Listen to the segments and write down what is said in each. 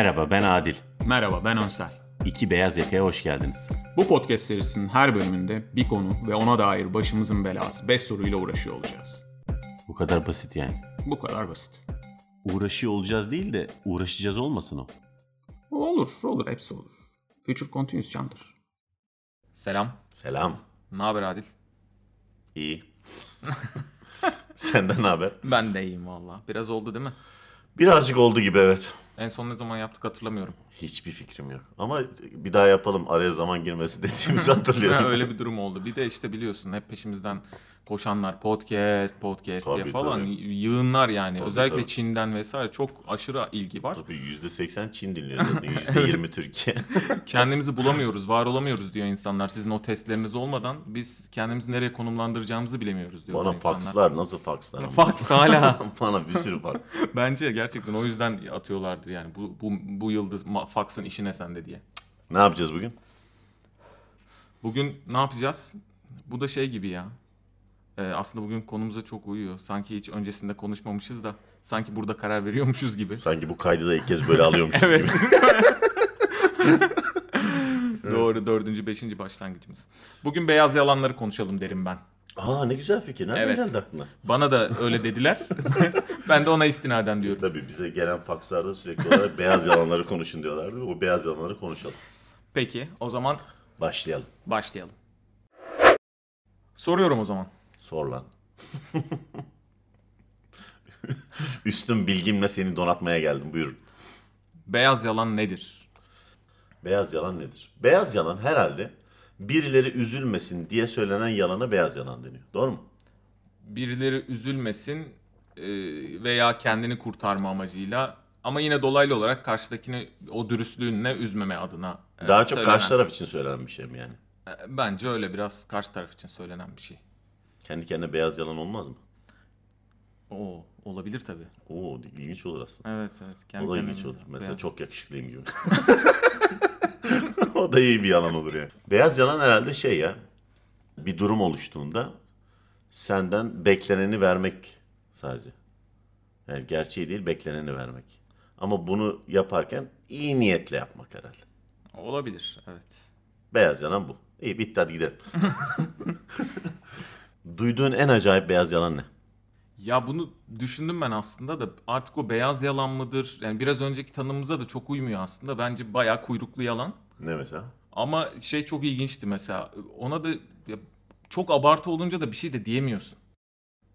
Merhaba ben Adil. Merhaba ben Önsel. İki Beyaz Yaka'ya hoş geldiniz. Bu podcast serisinin her bölümünde bir konu ve ona dair başımızın belası 5 soruyla uğraşıyor olacağız. Bu kadar basit yani. Bu kadar basit. Uğraşıyor olacağız değil de uğraşacağız olmasın o. Olur, olur, hepsi olur. Future Continuous candır. Selam. Selam. Ne haber Adil? İyi. Senden ne haber? Ben de iyiyim valla. Biraz oldu değil mi? Birazcık oldu gibi evet. En son ne zaman yaptık hatırlamıyorum. Hiçbir fikrim yok. Ama bir daha yapalım araya zaman girmesi dediğimizi hatırlıyorum. Öyle bir durum oldu. Bir de işte biliyorsun hep peşimizden koşanlar podcast, podcast diye Tabii, falan tabii. yığınlar yani. Özellikle tabii. Çin'den vesaire çok aşırı ilgi var. Tabii %80 Çin dinliyor zaten. %20 Türkiye. Kendimizi bulamıyoruz, var olamıyoruz diyor insanlar. Sizin o testleriniz olmadan biz kendimizi nereye konumlandıracağımızı bilemiyoruz diyorlar Bana fakslar nasıl fakslar? Fax hala. Bana bir sürü faks. Bence gerçekten o yüzden atıyorlardır yani. Bu, bu, bu yıldız faksın işine sende diye. Ne yapacağız bugün? Bugün ne yapacağız? Bu da şey gibi ya. Ee, aslında bugün konumuza çok uyuyor. Sanki hiç öncesinde konuşmamışız da sanki burada karar veriyormuşuz gibi. Sanki bu kaydı da ilk kez böyle alıyormuşuz Evet. gibi. Doğru dördüncü, beşinci başlangıcımız. Bugün beyaz yalanları konuşalım derim ben. Aa ne güzel fikir. Nereden Evet. geldi aklına? Bana da öyle dediler. ben de ona istinaden diyorum. Tabii bize gelen fakslarda sürekli olarak beyaz yalanları konuşun diyorlardı. O beyaz yalanları konuşalım. Peki o zaman Başlayalım. başlayalım. Soruyorum o zaman. Sor lan. Üstün bilgimle seni donatmaya geldim. Buyurun. Beyaz yalan nedir? Beyaz yalan nedir? Beyaz yalan herhalde birileri üzülmesin diye söylenen yalana beyaz yalan deniyor. Doğru mu? birileri üzülmesin e, veya kendini kurtarma amacıyla ama yine dolaylı olarak karşıdakini o dürüstlüğünle üzmeme adına e, Daha çok söylenen. karşı taraf için söylenen bir şey mi yani? E, Bence öyle biraz karşı taraf için söylenen bir şey. Kendi kendine beyaz yalan olmaz mı? Oo olabilir tabii. Oo ilginç olur aslında. Evet evet. Kendi O da ilginç olur. Mesela beyaz- çok yakışıklıyım gibi. o da iyi bir yalan olur yani. Beyaz yalan herhalde şey ya. Bir durum oluştuğunda senden bekleneni vermek sadece. Yani gerçeği değil bekleneni vermek. Ama bunu yaparken iyi niyetle yapmak herhalde. Olabilir evet. Beyaz yalan bu. İyi bitti hadi gidelim. Duyduğun en acayip beyaz yalan ne? Ya bunu düşündüm ben aslında da artık o beyaz yalan mıdır? Yani biraz önceki tanımımıza da çok uymuyor aslında. Bence bayağı kuyruklu yalan. Ne mesela? Ama şey çok ilginçti mesela. Ona da çok abartı olunca da bir şey de diyemiyorsun.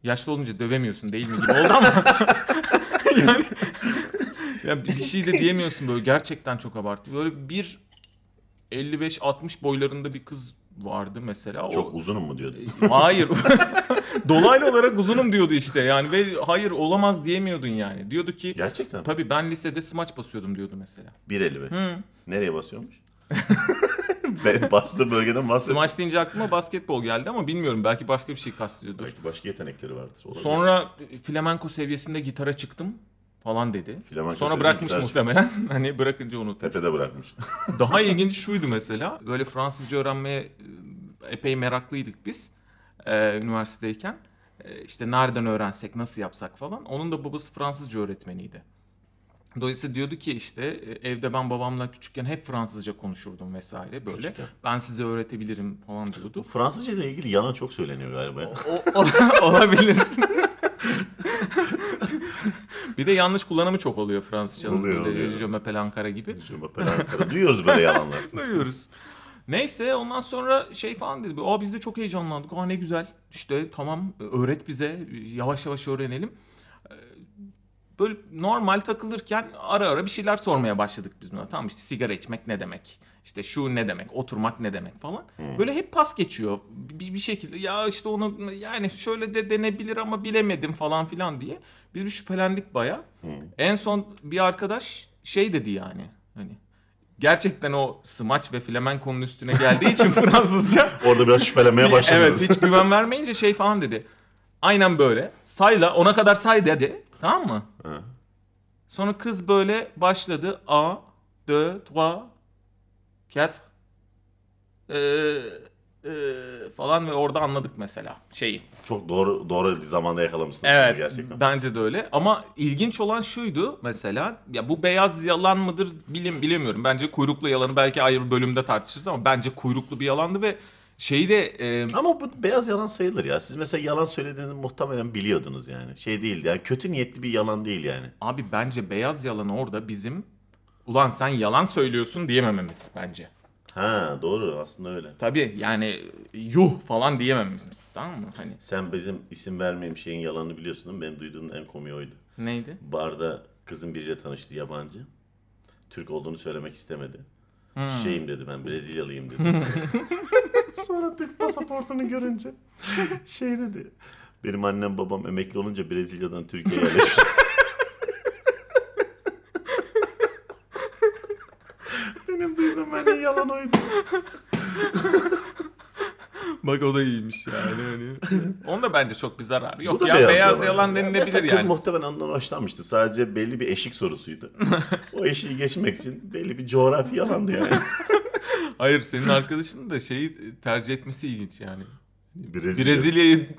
Yaşlı olunca dövemiyorsun değil mi gibi oldu ama. yani ya bir şey de diyemiyorsun böyle gerçekten çok abartı. Böyle bir 55-60 boylarında bir kız vardı mesela. Çok o, uzunum mu diyordu? Hayır. Dolaylı olarak uzunum diyordu işte yani ve hayır olamaz diyemiyordun yani. Diyordu ki Gerçekten mi? tabii ben lisede smaç basıyordum diyordu mesela. 1.55. Nereye basıyormuş? ben bastığı bölgeden bastı. Smaç deyince aklıma basketbol geldi ama bilmiyorum belki başka bir şey kastediyordur. Belki başka yetenekleri vardır. Olabilir. Sonra flamenko seviyesinde gitara çıktım falan dedi. Flamenko Sonra bırakmış muhtemelen. hani bırakınca unutmuş. Tepede bırakmış. Daha ilginç şuydu mesela. Böyle Fransızca öğrenmeye e, epey meraklıydık biz e, üniversitedeyken. E, işte nereden öğrensek, nasıl yapsak falan. Onun da babası Fransızca öğretmeniydi. Dolayısıyla diyordu ki işte e, evde ben babamla küçükken hep Fransızca konuşurdum vesaire böyle. Küçükken. Ben size öğretebilirim falan diyordu. Fransızca ile ilgili yalan çok söyleniyor galiba. O, o- olabilir. Bir de yanlış kullanımı çok oluyor Fransızcanın. Oluyor, Böyle oluyor. Je m'appelle Ankara gibi. Cuma Pelankara. Duyuyoruz böyle yalanlar. Duyuyoruz. Neyse ondan sonra şey falan dedi. Aa biz de çok heyecanlandık. Aa ne güzel. İşte tamam öğret bize. Yavaş yavaş öğrenelim. Ee, Böyle normal takılırken ara ara bir şeyler sormaya başladık biz buna. Tamam işte sigara içmek ne demek? İşte şu ne demek? Oturmak ne demek falan. Böyle hep pas geçiyor. Bir, bir şekilde ya işte onu yani şöyle de denebilir ama bilemedim falan filan diye. Biz bir şüphelendik baya. En son bir arkadaş şey dedi yani. Hani gerçekten o smaç ve flamenkonun üstüne geldiği için Fransızca Orada biraz şüphelenmeye başladınız. evet hiç güven vermeyince şey falan dedi. Aynen böyle. Sayla ona kadar say dedi. Tamam mı? Hı. Sonra kız böyle başladı. A, 2, 3, 4. Ee, e, falan ve orada anladık mesela şeyi. Çok doğru doğru zamanda yakalamışsınız Evet gerçekten. bence de öyle ama ilginç olan şuydu mesela ya bu beyaz yalan mıdır bilim bilemiyorum. Bence kuyruklu yalanı belki ayrı bir bölümde tartışırız ama bence kuyruklu bir yalandı ve şeyi de e, Ama bu beyaz yalan sayılır ya. Siz mesela yalan söylediğini muhtemelen biliyordunuz yani. Şey değildi yani kötü niyetli bir yalan değil yani. abi bence beyaz yalan orada bizim ulan sen yalan söylüyorsun diyemememiz bence. Ha doğru aslında öyle. Tabii yani yuh falan diyemememiz tamam mı? Hani Sen bizim isim vermeyeyim şeyin yalanını biliyorsun değil mi? Benim duyduğum en komiği oydu. neydi? Barda kızın biriyle tanıştı yabancı. Türk olduğunu söylemek istemedi. Şeyim dedi ben Brezilyalıyım dedi. Sonra Türk pasaportunu görünce şey dedi. Benim annem babam emekli olunca Brezilya'dan Türkiye'ye yerleşmiş. Benim duyduğum en iyi yalan oydu. Bak o da iyiymiş yani. Hani. Onda bence çok bir zarar Bu yok da ya beyaz, yalan, Ya denilebilir Mesela yani. kız muhtemelen ondan hoşlanmıştı. Sadece belli bir eşik sorusuydu. o eşiği geçmek için belli bir coğrafi yalandı yani. Hayır senin arkadaşın da şeyi tercih etmesi ilginç yani. Brezilya, Brezilya'yı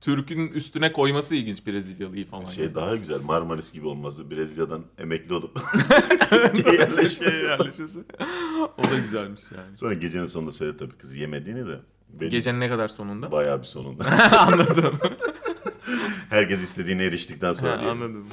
Türk'ün üstüne koyması ilginç Brezilyalıyı falan. şey yani. daha güzel Marmaris gibi olması. Brezilya'dan emekli olup Türkiye'ye yerleşmek. Türkiye'ye yerleşmesi. o da güzelmiş yani. Sonra gecenin sonunda söyledi tabii kızı yemediğini de. Benim Gecenin ne kadar sonunda? Bayağı bir sonunda. Anladım. Herkes istediğine eriştikten sonra diye. Anladım.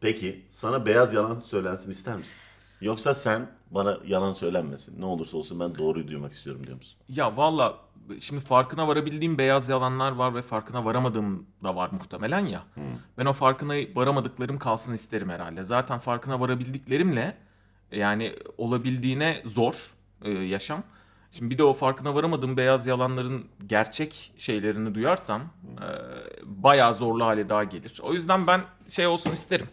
Peki sana beyaz yalan söylensin ister misin? Yoksa sen bana yalan söylenmesin. Ne olursa olsun ben doğruyu duymak istiyorum diyor musun? Ya valla şimdi farkına varabildiğim beyaz yalanlar var ve farkına varamadığım da var muhtemelen ya. Ben o farkına varamadıklarım kalsın isterim herhalde. Zaten farkına varabildiklerimle yani olabildiğine zor e, yaşam. Şimdi bir de o farkına varamadığım beyaz yalanların gerçek şeylerini duyarsam e, bayağı zorlu hale daha gelir. O yüzden ben şey olsun isterim.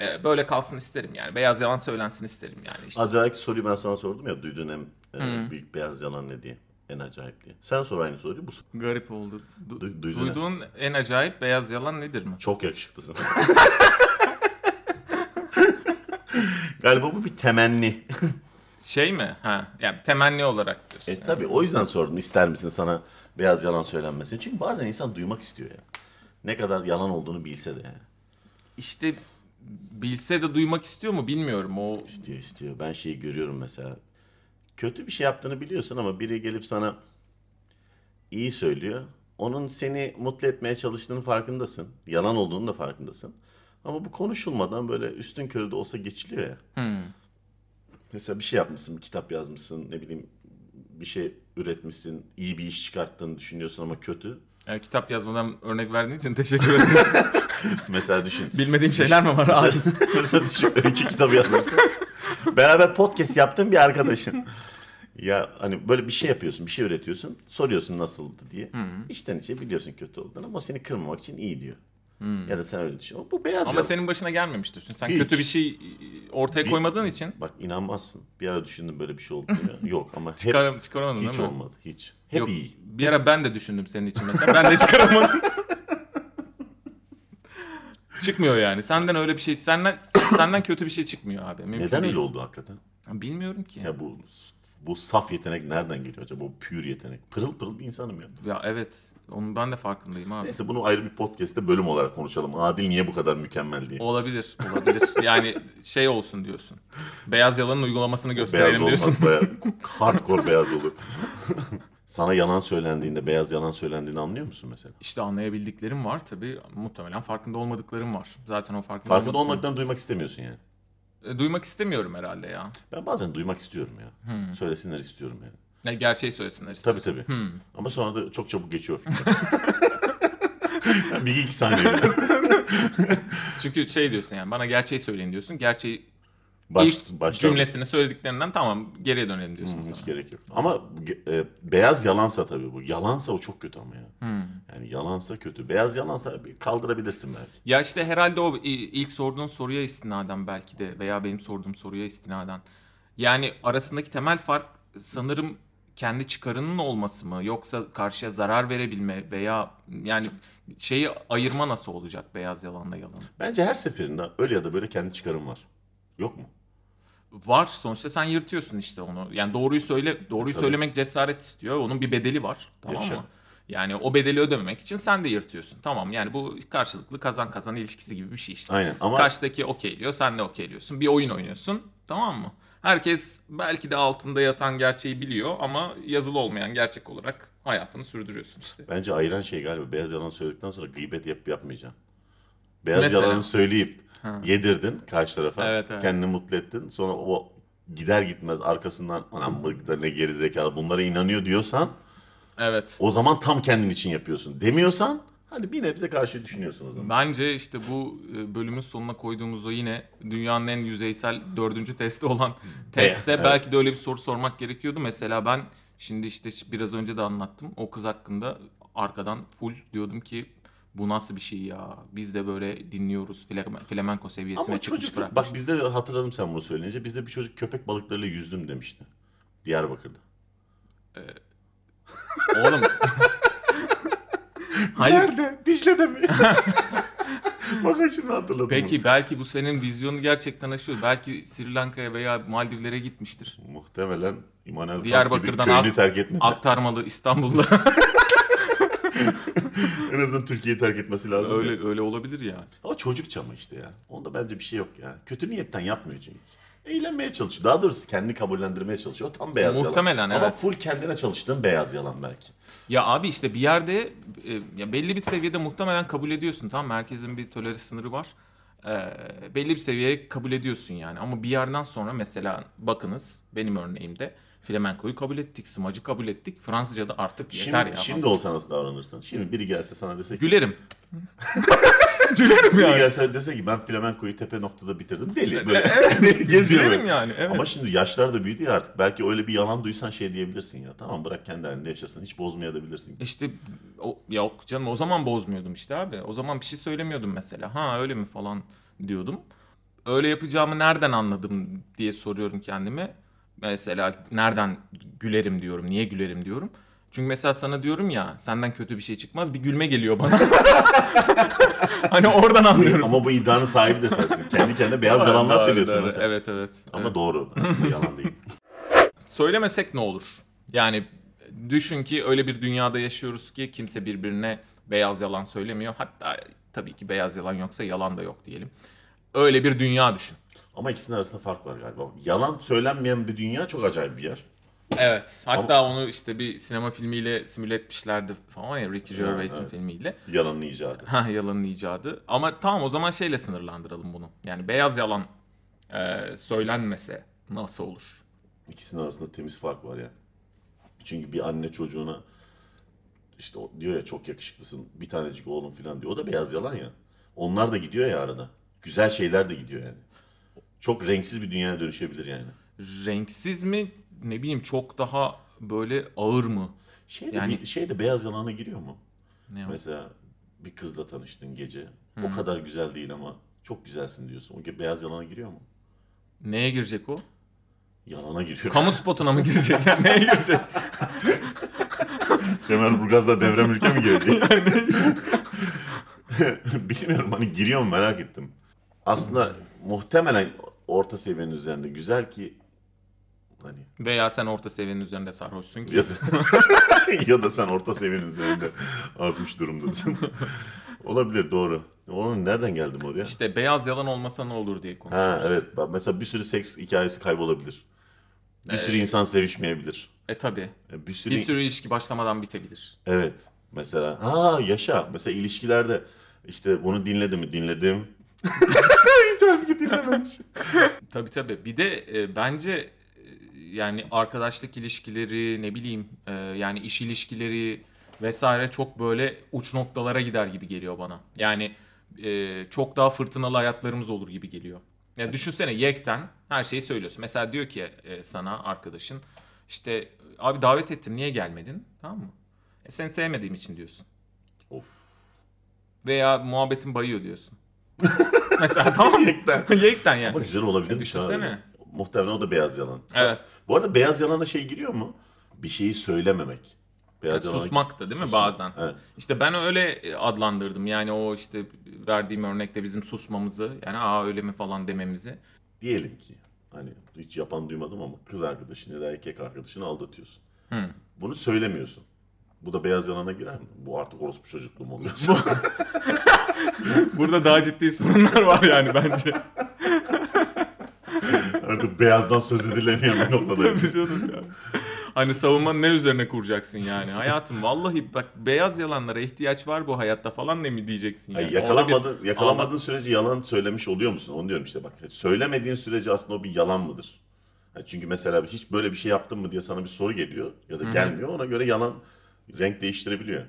E, böyle kalsın isterim yani. Beyaz yalan söylensin isterim yani. İşte Acayip soruyu ben sana sordum ya duyduğun en e, büyük beyaz yalan ne diye. En acayip diye. Sen sor aynı soruyu. Bu garip oldu. Du- Du- duydun duyduğun en acayip beyaz yalan nedir mi? çok yakışıklısın. Galiba bu bir temenni. Şey mi? Ha, yani temenni olarak diyorsun. E tabi o yüzden sordum ister misin sana beyaz yalan söylenmesini. Çünkü bazen insan duymak istiyor ya. Ne kadar yalan olduğunu bilse de yani. İşte bilse de duymak istiyor mu bilmiyorum. O İstiyor istiyor. Ben şeyi görüyorum mesela. Kötü bir şey yaptığını biliyorsun ama biri gelip sana iyi söylüyor. Onun seni mutlu etmeye çalıştığının farkındasın. Yalan olduğunu da farkındasın. Ama bu konuşulmadan böyle üstün körü de olsa geçiliyor ya. Mesela bir şey yapmışsın, bir kitap yazmışsın, ne bileyim bir şey üretmişsin, iyi bir iş çıkarttığını düşünüyorsun ama kötü. yani kitap yazmadan örnek verdiğin için teşekkür ederim. Mesela düşün. Bilmediğim şeyler mi var? Aa, Mesela düşün öykü kitabı yazmışsın. Beraber podcast yaptığın bir arkadaşın. Ya hani böyle bir şey yapıyorsun, bir şey üretiyorsun. Soruyorsun nasıldı diye. İçten içe biliyorsun kötü olduğunu ama seni kırmamak için iyi diyor. Ya da sen öyle düşün. Bu beyaz Ama yalan. senin başına gelmemiştir. Çünkü sen Hiç. kötü bir şey ortaya Bir- koymadığın için Bak inanmazsın. Bir ara düşündüm böyle bir şey oldu diye. Yok ama hep, çıkar, çıkaramadın hiç değil mi? olmadı. Hiç. Hep Yok, iyi. Bir ara ben de düşündüm senin için mesela. Ben de çıkaramadım. Çıkmıyor yani. Senden öyle bir şey, senden senden kötü bir şey çıkmıyor abi. Mümkün Neden değil. öyle oldu hakikaten? Bilmiyorum ki. Ya bu bu saf yetenek nereden geliyor acaba? Bu pür yetenek. Pırıl pırıl bir insanım ya. Ya evet. Onun ben de farkındayım abi. Neyse bunu ayrı bir podcast'te bölüm olarak konuşalım. Adil niye bu kadar mükemmel diye. Olabilir, olabilir. Yani şey olsun diyorsun. Beyaz yalanın uygulamasını beyaz gösterelim olmaz. diyorsun. Bayağı hardcore beyaz olur. Sana yalan söylendiğinde, beyaz yalan söylendiğini anlıyor musun mesela? İşte anlayabildiklerim var tabii. Muhtemelen farkında olmadıklarım var. Zaten o farkında, Farkında olmadıklarım- olmaklarını duymak istemiyorsun yani. E, Duymak istemiyorum herhalde ya. Ben bazen duymak istiyorum ya. Hmm. Söylesinler istiyorum yani. Ne gerçeği söylesinler Tabii istiyorsun. tabii. Hmm. Ama sonra da çok çabuk geçiyor fikir. bir iki saniye. Çünkü şey diyorsun yani bana gerçeği söyleyin diyorsun. Gerçeği Baş, ilk başta- cümlesini söylediklerinden tamam geriye dönelim diyorsun. Hı, Hiç gerek yok. Ama e, beyaz yalansa tabii bu. Yalansa o çok kötü ama ya. Hmm. Yani yalansa kötü. Beyaz yalansa kaldırabilirsin belki. Ya işte herhalde o ilk sorduğun soruya istinaden belki de veya benim sorduğum soruya istinaden. Yani arasındaki temel fark sanırım kendi çıkarının olması mı yoksa karşıya zarar verebilme veya yani şeyi ayırma nasıl olacak beyaz yalanla yalan? Bence her seferinde öyle ya da böyle kendi çıkarım var. Yok mu? Var sonuçta sen yırtıyorsun işte onu. Yani doğruyu söyle doğruyu söylemek cesaret istiyor. Onun bir bedeli var. Tamam Yaşa. mı? Yani o bedeli ödememek için sen de yırtıyorsun. Tamam yani bu karşılıklı kazan kazan ilişkisi gibi bir şey işte. Aynen ama Karşıdaki okeyliyor, sen de okeyliyorsun. Bir oyun oynuyorsun. Tamam mı? Herkes belki de altında yatan gerçeği biliyor ama yazılı olmayan gerçek olarak hayatını sürdürüyorsun işte. bence ayıran şey galiba beyaz yalan söyledikten sonra gıybet yapıp yapmayacaksın. Beyaz Mesela? yalanı söyleyip yedirdin karşı tarafa. Evet, evet. Kendini mutlu ettin. Sonra o gider gitmez arkasından anam bu da ne geri zekalı bunlara inanıyor diyorsan Evet. o zaman tam kendin için yapıyorsun. Demiyorsan hani bir nebze karşı düşünüyorsun o zaman. Bence işte bu e, bölümün sonuna koyduğumuz o yine dünyanın en yüzeysel dördüncü testi olan testte evet. belki de öyle bir soru sormak gerekiyordu. Mesela ben şimdi işte biraz önce de anlattım. O kız hakkında arkadan full diyordum ki bu nasıl bir şey ya? Biz de böyle dinliyoruz. Flame- Flamenco seviyesine Ama çıkmış çocuk bırakmış. bak bizde de hatırladım sen bunu söyleyince bizde bir çocuk köpek balıklarıyla yüzdüm demişti. Diyarbakır'da. Oğlum. Hayır. Nerede? Dicle'de mi? Bakın şimdi hatırladım. Peki belki bu senin vizyonu gerçekten aşıyor. Belki Sri Lanka'ya veya Maldivlere gitmiştir. bunu. Muhtemelen İmanuel Diyarbakır'dan ak- terk etmedi. Aktarmalı İstanbul'da. en azından Türkiye'yi terk etmesi lazım. ya. öyle öyle olabilir yani. Ama çocukça mı işte ya? Onda bence bir şey yok ya. Kötü niyetten yapmıyor çünkü. Eğlenmeye çalışıyor. Daha doğrusu kendini kabullendirmeye çalışıyor. Tam beyaz Muhtemelen, yalan. Ama evet. full kendine çalıştığın beyaz yalan belki. Ya abi işte bir yerde e, ya belli bir seviyede muhtemelen kabul ediyorsun tamam mı? Herkesin bir tolere sınırı var. Ee, belli bir seviyeye kabul ediyorsun yani. Ama bir yerden sonra mesela bakınız benim örneğimde flamenkoyu kabul ettik, smacı kabul ettik. Fransızca'da artık yeter Şimdi, ya. şimdi olsa nasıl davranırsın? Şimdi biri gelse sana dese ki... Gülerim. Gülerim Biri yani. gelse dese ki ben flamenkoyu tepe noktada bitirdim. Deli. Böyle geziyor Gülerim böyle. yani. Evet. Ama şimdi yaşlar da büyüdü ya artık. Belki öyle bir yalan duysan şey diyebilirsin ya. Tamam bırak kendi halinde yaşasın. Hiç bozmayabilirsin. İşte o, yok canım o zaman bozmuyordum işte abi. O zaman bir şey söylemiyordum mesela. Ha öyle mi falan diyordum. Öyle yapacağımı nereden anladım diye soruyorum kendime. Mesela nereden gülerim diyorum. Niye gülerim diyorum. Çünkü mesela sana diyorum ya senden kötü bir şey çıkmaz bir gülme geliyor bana. hani oradan anlıyorum. Ama bu iddianın sahibi de sensin. Kendi kendine beyaz yalanlar söylüyorsun mesela. Evet evet. Ama doğru. Aslında yalan değil. söylemesek ne olur? Yani düşün ki öyle bir dünyada yaşıyoruz ki kimse birbirine beyaz yalan söylemiyor. Hatta tabii ki beyaz yalan yoksa yalan da yok diyelim. Öyle bir dünya düşün. Ama ikisinin arasında fark var galiba. Yalan söylenmeyen bir dünya çok acayip bir yer. Evet. Hatta onu işte bir sinema filmiyle simüle etmişlerdi falan ya Ricky Gervais'in evet. filmiyle. Yalanın icadı. Ha yalanın icadı. Ama tamam o zaman şeyle sınırlandıralım bunu. Yani beyaz yalan e, söylenmese nasıl olur? İkisinin arasında temiz fark var ya. Çünkü bir anne çocuğuna işte diyor ya çok yakışıklısın bir tanecik oğlum falan diyor. O da beyaz yalan ya. Onlar da gidiyor ya arada. Güzel şeyler de gidiyor yani. Çok renksiz bir dünyaya dönüşebilir yani. Renksiz mi ne bileyim çok daha böyle ağır mı? Şey de, Yani- bir, şey de beyaz yalana giriyor mu? Ne o? Mesela bir kızla tanıştın gece. O kadar güzel değil ama çok güzelsin diyorsun. O beyaz yalana giriyor mu? Neye girecek o? Yalana giriyor. Kamu spotuna mı girecek? Yani neye girecek? Kemerburgaz'da devrem ülke mi gelecek? Bilmiyorum hani giriyor mu merak ettim. Aslında muhtemelen orta seviyenin üzerinde güzel ki hani Veya sen orta seviyenin üzerinde sarhoşsun ki. ya da, ya da sen orta seviyenin üzerinde azmış durumdasın. Olabilir doğru. Onun nereden geldim oraya? İşte beyaz yalan olmasa ne olur diye konuşuyoruz. Ha evet. Mesela bir sürü seks hikayesi kaybolabilir. Bir sürü insan sevişmeyebilir. E tabi. E, Bir sürü, Bir sürü ilişki başlamadan bitebilir. Evet. Mesela ha yaşa. Mesela ilişkilerde işte bunu dinledi mi? Dinledim. Hiç halbuki dinlememiş. Tabi tabi. Bir de e, bence e, yani arkadaşlık ilişkileri ne bileyim e, yani iş ilişkileri vesaire çok böyle uç noktalara gider gibi geliyor bana. Yani e, çok daha fırtınalı hayatlarımız olur gibi geliyor. Ya düşünsene yekten her şeyi söylüyorsun. Mesela diyor ki e, sana arkadaşın işte abi davet ettim niye gelmedin? Tamam mı? E seni sevmediğim için diyorsun. Of. Veya muhabbetin bayıyor diyorsun. Mesela tamam mı? Yekten. yekten yani. Ama güzel olabilir. düşünsene. Muhtemelen o da beyaz yalan. Evet. Bu arada beyaz yalana şey giriyor mu? Bir şeyi söylememek. Beyaz yalana- Susmak da değil mi Susmak, bazen? evet. İşte ben öyle adlandırdım. Yani o işte verdiğim örnekte bizim susmamızı yani aa öyle mi falan dememizi. Diyelim ki Hani hiç yapan duymadım ama kız arkadaşını ya da erkek arkadaşını aldatıyorsun. Bunu söylemiyorsun. Bu da beyaz yalana girer mi? Bu artık orospu çocukluğu mu oluyor? Burada daha ciddi sorunlar var yani bence. artık beyazdan söz edilemiyor bir noktada. Tabii canım ya. Hani savunmanı ne üzerine kuracaksın yani? Hayatım vallahi bak beyaz yalanlara ihtiyaç var bu hayatta falan ne mi diyeceksin yani? Orada yakalamadığın, bir- yakalamadığın sürece yalan söylemiş oluyor musun? Onu diyorum işte bak. Söylemediğin sürece aslında o bir yalan mıdır? Ha, çünkü mesela hiç böyle bir şey yaptın mı diye sana bir soru geliyor ya da gelmiyor. Ona göre yalan renk değiştirebiliyor.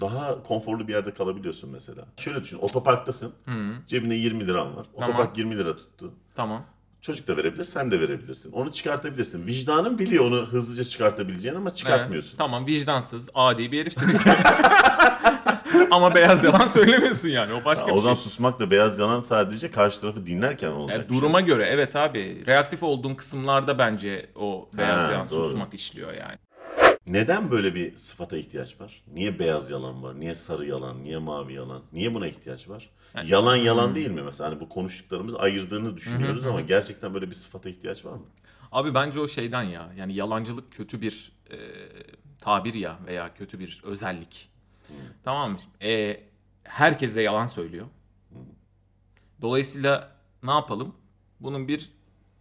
Daha konforlu bir yerde kalabiliyorsun mesela. Şöyle düşün. Otoparktasın. Cebine 20 liran var. Otopark 20 lira tuttu. Tamam. Çocuk da verebilir, sen de verebilirsin. Onu çıkartabilirsin. Vicdanın biliyor onu hızlıca çıkartabileceğini ama çıkartmıyorsun. Evet, tamam vicdansız, adi bir herifsin işte. Ama beyaz yalan söylemiyorsun yani. O başka O bir zaman şey. susmakla beyaz yalan sadece karşı tarafı dinlerken olacak. Yani bir şey. duruma göre evet abi. Reaktif olduğun kısımlarda bence o beyaz Ha, yalan doğru. susmak işliyor yani. Neden böyle bir sıfata ihtiyaç var? Niye beyaz yalan var? Niye sarı yalan? Niye mavi yalan? Niye buna ihtiyaç var? yalan yalan değil mi mesela? Hani bu konuştuklarımız ayırdığını düşünüyoruz ama gerçekten böyle bir sıfata ihtiyaç var mı? Abi bence o şeyden ya. Yani yalancılık kötü bir e, tabir ya veya kötü bir özellik. Tamam mı? E, herkes de yalan söylüyor. Dolayısıyla ne yapalım? Bunun bir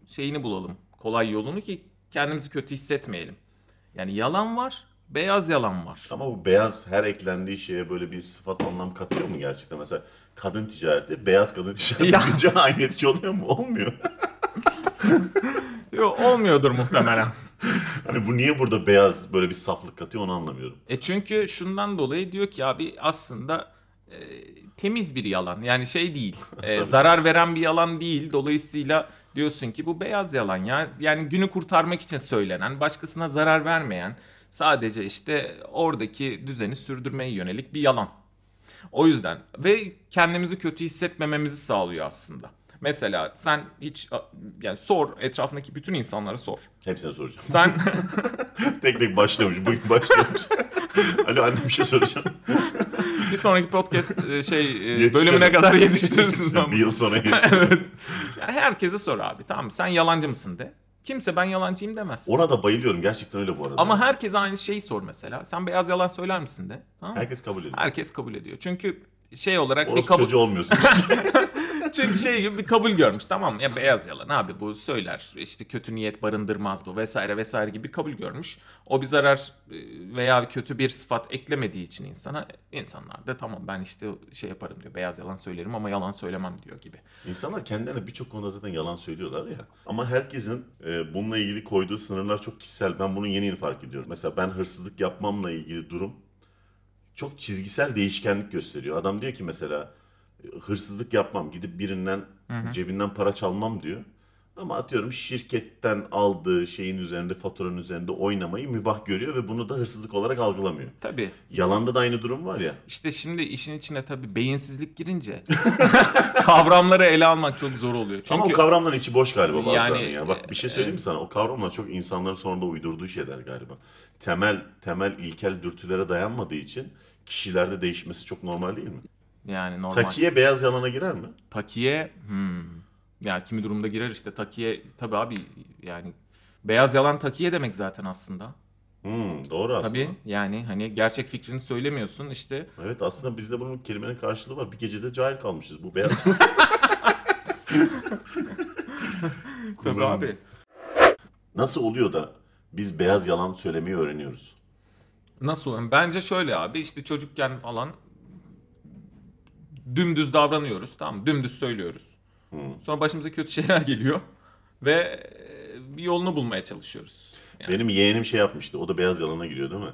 şeyini bulalım. Kolay yolunu ki kendimizi kötü hissetmeyelim. Yani yalan var, beyaz yalan var. Ama bu beyaz her eklendiği şeye böyle bir sıfat anlam katıyor mu gerçekten? Mesela kadın ticareti, beyaz kadın ticareti aynı etki oluyor mu? Olmuyor. Yok olmuyordur muhtemelen. Hani bu niye burada beyaz böyle bir saflık katıyor onu anlamıyorum. E çünkü şundan dolayı diyor ki abi aslında e, temiz bir yalan. Yani şey değil. e, zarar veren bir yalan değil. Dolayısıyla diyorsun ki bu beyaz yalan ya. Yani günü kurtarmak için söylenen, başkasına zarar vermeyen, sadece işte oradaki düzeni sürdürmeye yönelik bir yalan. O yüzden ve kendimizi kötü hissetmememizi sağlıyor aslında. Mesela sen hiç yani sor etrafındaki bütün insanlara sor. Hepsine soracağım. Sen tek tek başlamış. Bugün başlamış. Alo anne bir şey soracağım. Bir sonraki podcast e, şey e, bölümüne kadar yetiştirirsin. bir yıl sonra yetiştirelim. Yani herkese sor abi tamam mı? Sen yalancı mısın de. Kimse ben yalancıyım demez. Ona da bayılıyorum. Gerçekten öyle bu arada. Ama herkese aynı şeyi sor mesela. Sen beyaz yalan söyler misin de. Tamam mı? Herkes kabul ediyor. Herkes kabul ediyor. Çünkü şey olarak bir Orospu kabul çocuğu olmuyorsun. çünkü şey gibi bir kabul görmüş tamam? Ya beyaz yalan abi bu söyler işte kötü niyet barındırmaz bu vesaire vesaire gibi kabul görmüş. O bir zarar e, veya kötü bir sıfat eklemediği için insana insanlar da tamam ben işte şey yaparım diyor. Beyaz yalan söylerim ama yalan söylemem diyor gibi. İnsanlar kendilerine birçok konuda zaten yalan söylüyorlar ya. Ama herkesin e, bununla ilgili koyduğu sınırlar çok kişisel. Ben bunun yeni yeni fark ediyorum. Mesela ben hırsızlık yapmamla ilgili durum çok çizgisel değişkenlik gösteriyor. Adam diyor ki mesela hırsızlık yapmam, gidip birinden cebinden para çalmam diyor. Ama atıyorum şirketten aldığı şeyin üzerinde, faturanın üzerinde oynamayı mübah görüyor ve bunu da hırsızlık olarak algılamıyor. Tabii Yalanda da aynı durum var ya. İşte şimdi işin içine tabii beyinsizlik girince kavramları ele almak çok zor oluyor. Çünkü Ama o kavramların içi boş galiba bazılarının Yani, ya. Bak bir şey söyleyeyim mi sana? O kavramlar çok insanların sonunda uydurduğu şeyler galiba. Temel temel ilkel dürtülere dayanmadığı için kişilerde değişmesi çok normal değil mi? Yani normal. Takiye beyaz yalana girer mi? Takiye hmm. Ya kimi durumda girer işte takiye tabii abi yani beyaz yalan takiye demek zaten aslında. Hmm, doğru aslında. Tabii yani hani gerçek fikrini söylemiyorsun işte. Evet aslında bizde bunun kelimenin karşılığı var. Bir gecede cahil kalmışız. Bu beyaz Tabii abi. Nasıl oluyor da biz beyaz yalan söylemeyi öğreniyoruz? Nasıl? Bence şöyle abi işte çocukken falan dümdüz davranıyoruz tamam? Dümdüz söylüyoruz. Sonra başımıza kötü şeyler geliyor ve e, bir yolunu bulmaya çalışıyoruz. Yani. Benim yeğenim şey yapmıştı. O da beyaz yalana giriyor değil mi?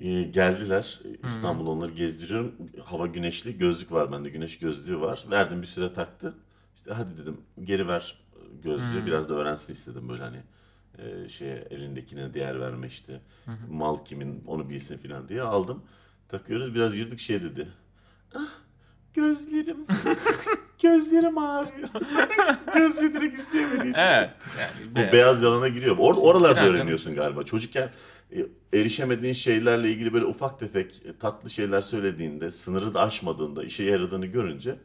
Ee, geldiler. İstanbul onları gezdiriyorum. Hava güneşli. Gözlük var bende. Güneş gözlüğü var. Verdim bir süre taktı. İşte hadi dedim geri ver gözlüğü. Biraz da öğrensin istedim böyle hani e, şeye elindekine değer verme işte. Mal kimin onu bilsin falan diye aldım. Takıyoruz. Biraz yürüdük şey dedi. Ah gözlerim. Gözlerim ağrıyor. Gözlüğü direkt isteyemediği için. Evet. Yani Bu be- beyaz yalana giriyor. Or oralarda canım. öğreniyorsun galiba. Çocukken e, erişemediğin şeylerle ilgili böyle ufak tefek e, tatlı şeyler söylediğinde, sınırı da aşmadığında, işe yaradığını görünce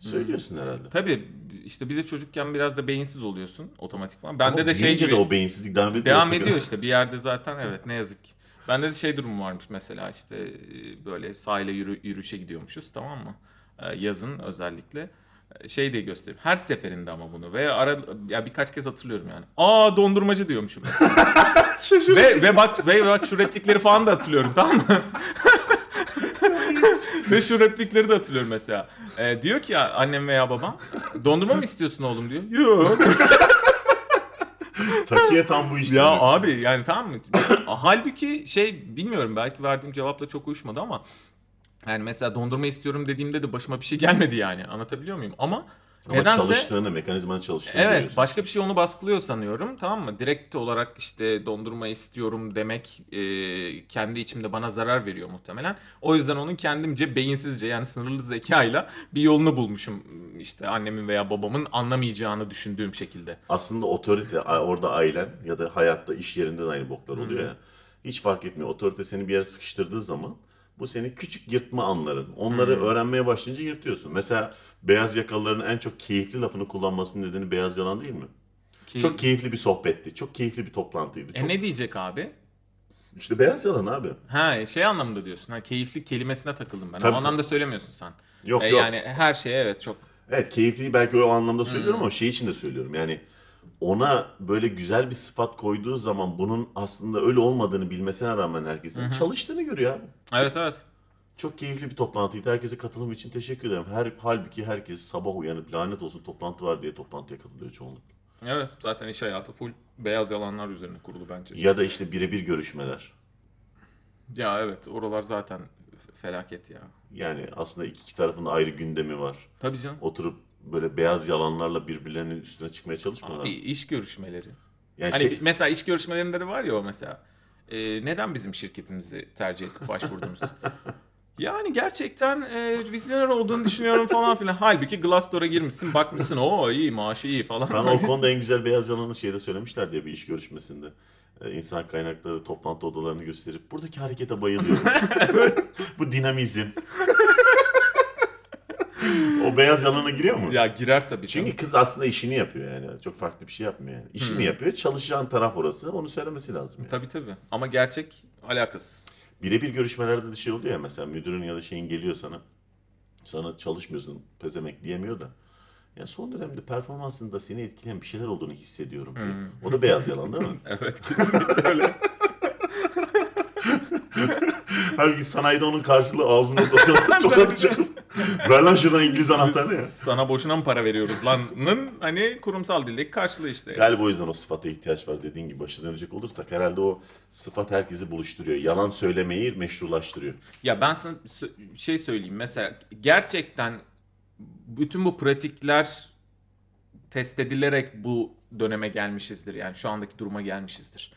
Söylüyorsun herhalde. Tabii işte bir de çocukken biraz da beyinsiz oluyorsun otomatikman. Bende Ama de şey gibi de o beyinsizlik devam ediyor. devam ediyor işte bir yerde zaten evet ne yazık ki. Bende de şey durumu varmış mesela işte e, böyle sahile yürü, yürüyüşe gidiyormuşuz tamam mı? Ee, yazın özellikle. Ee, Şey diye göstereyim. Her seferinde ama bunu ve ara ya birkaç kez hatırlıyorum yani. Aa dondurmacı diyormuşum mesela. ve ve bak ve bak şu replikleri falan da hatırlıyorum tamam mı? ve şu replikleri de hatırlıyorum mesela. Ee, diyor ki ya annem veya babam dondurma mı istiyorsun oğlum diyor. Yok. Takiye tam bu işte. Ya abi yani tamam mı? Halbuki şey bilmiyorum belki verdiğim cevapla çok uyuşmadı ama yani mesela dondurma istiyorum dediğimde de başıma bir şey gelmedi yani. Anlatabiliyor muyum? Ama, Ama nedense çalıştığını, mekanizmanın çalıştığını evet görüyorsun. başka bir şey onu baskılıyor sanıyorum. Tamam mı? Direkt olarak işte dondurma istiyorum demek e, kendi içimde bana zarar veriyor muhtemelen. O yüzden onun kendimce beyinsizce yani sınırlı zekayla bir yolunu bulmuşum. işte annemin veya babamın anlamayacağını düşündüğüm şekilde. Aslında otorite orada ailen ya da hayatta iş yerinde de aynı boklar oluyor ya. Hiç fark etmiyor. Otorite seni bir yere sıkıştırdığı zaman bu seni küçük yırtma anların. Onları öğrenmeye başlayınca yırtıyorsun. Mesela beyaz yakalıların en çok keyifli lafını kullanmasının nedeni beyaz yalan değil mi? Ki, Çok keyifli bir sohbetti. Çok keyifli bir toplantıydı. e Çok... ne diyecek abi? İşte beyaz yalan abi. Ha şey anlamında diyorsun. Ha keyifli kelimesine takıldım ben. Tabii, o anlamda söylemiyorsun sen. Yok, E, yok. Yani her şeye evet çok. Evet keyifliyi belki o anlamda söylüyorum ama şey için de söylüyorum. Yani ona böyle güzel bir sıfat koyduğu zaman bunun aslında öyle olmadığını bilmesine rağmen herkesin çalıştığını görüyor abi. Evet evet. Çok keyifli bir toplantıydı. Herkese katılım için teşekkür ederim. Her halbuki herkes sabah uyanıp lanet olsun toplantı var diye toplantıya katılıyor çoğunlukla. Evet zaten iş hayatı full beyaz yalanlar üzerine kurulu bence. Ya da işte birebir görüşmeler. Ya evet oralar zaten felaket ya. Yani aslında iki, iki tarafın ayrı gündemi var. Tabii canım. Oturup böyle beyaz yalanlarla birbirlerinin üstüne çıkmaya çalışmıyorlar. Bir iş görüşmeleri. Yani Hani şey, mesela iş görüşmelerinde de var ya o mesela. E, neden bizim şirketimizi tercih edip başvurdunuz? yani gerçekten e, vizyoner olduğunu düşünüyorum falan filan. Halbuki Glassdoor'a girmişsin bakmışsın o iyi maaşı iyi falan. Sana o konuda en güzel beyaz yalanı şeyde söylemişler diye bir iş görüşmesinde. Ee, insan kaynakları toplantı odalarını gösterip buradaki harekete bayılıyorum. Bu dinamizm. O beyaz yalana giriyor mu? ya girer tabii. Çünkü canım. kız aslında işini yapıyor yani. Çok farklı bir şey yapmıyor yani. İşini yapıyor. Çalışan taraf orası. Onu söylemesi lazım yani. Tabii tabii. Ama gerçek alakasız. Birebir görüşmelerde de şey oluyor ya mesela müdürün ya da şeyin geliyor sana. Sana çalışmıyorsun pezemek diyemiyor da. Ya son dönemde performansında seni etkileyen bir şeyler olduğunu hissediyorum diyor. O da beyaz yalan değil mi? Evet kesinlikle öyle. Halbuki sanayide onun karşılığı ortasına tokat çakıp ver lan şuradan İngiliz anahtarı ya. Sana boşuna mı para veriyoruz lan'ın hani kurumsal dildeki karşılığı işte. Galiba o yüzden o sıfata ihtiyaç var dediğin gibi başa dönecek olursak herhalde o sıfat herkesi buluşturuyor. Yalan söylemeyi meşrulaştırıyor. Ya ben sana şey söyleyeyim mesela gerçekten bütün bu pratikler test edilerek bu döneme gelmişizdir. Yani şu andaki duruma gelmişizdir.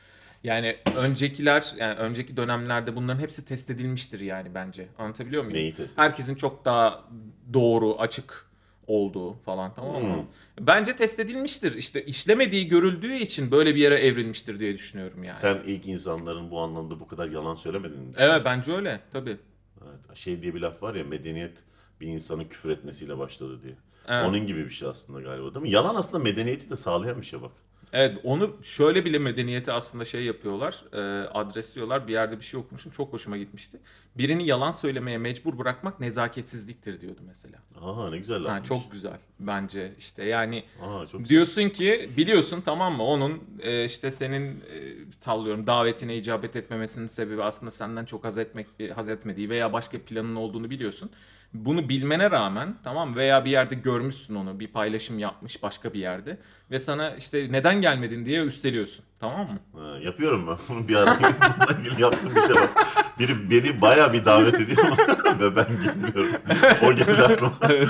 Yani öncekiler yani önceki dönemlerde bunların hepsi test edilmiştir yani bence. Anlatabiliyor muyum? Neyi test Herkesin çok daha doğru, açık olduğu falan tamam mı? Hmm. Bence test edilmiştir. İşte işlemediği görüldüğü için böyle bir yere evrilmiştir diye düşünüyorum yani. Sen ilk insanların bu anlamda bu kadar yalan söylemedin mi? Evet bence öyle tabii. Evet, şey diye bir laf var ya medeniyet bir insanın küfür etmesiyle başladı diye. Evet. Onun gibi bir şey aslında galiba değil mi? Yalan aslında medeniyeti de sağlayan bir şey bak. Evet onu şöyle bile medeniyeti aslında şey yapıyorlar. E, adresliyorlar. Bir yerde bir şey okumuştum. Çok hoşuma gitmişti. Birini yalan söylemeye mecbur bırakmak nezaketsizliktir diyordu mesela. Aa ne güzel Ha, lafmış. çok güzel bence işte yani Aa çok güzel. diyorsun ki biliyorsun tamam mı onun e, işte senin e, sallıyorum davetine icabet etmemesinin sebebi aslında senden çok haz etmek e, haz etmediği veya başka planın olduğunu biliyorsun. Bunu bilmene rağmen tamam veya bir yerde görmüşsün onu bir paylaşım yapmış başka bir yerde ve sana işte neden gelmedin diye üsteliyorsun tamam mı? Ha, yapıyorum ben. Bunu bir ara yaptığım bir şey var. Biri beni bayağı bir davet ediyor ve ben gitmiyorum. O geldi aklıma.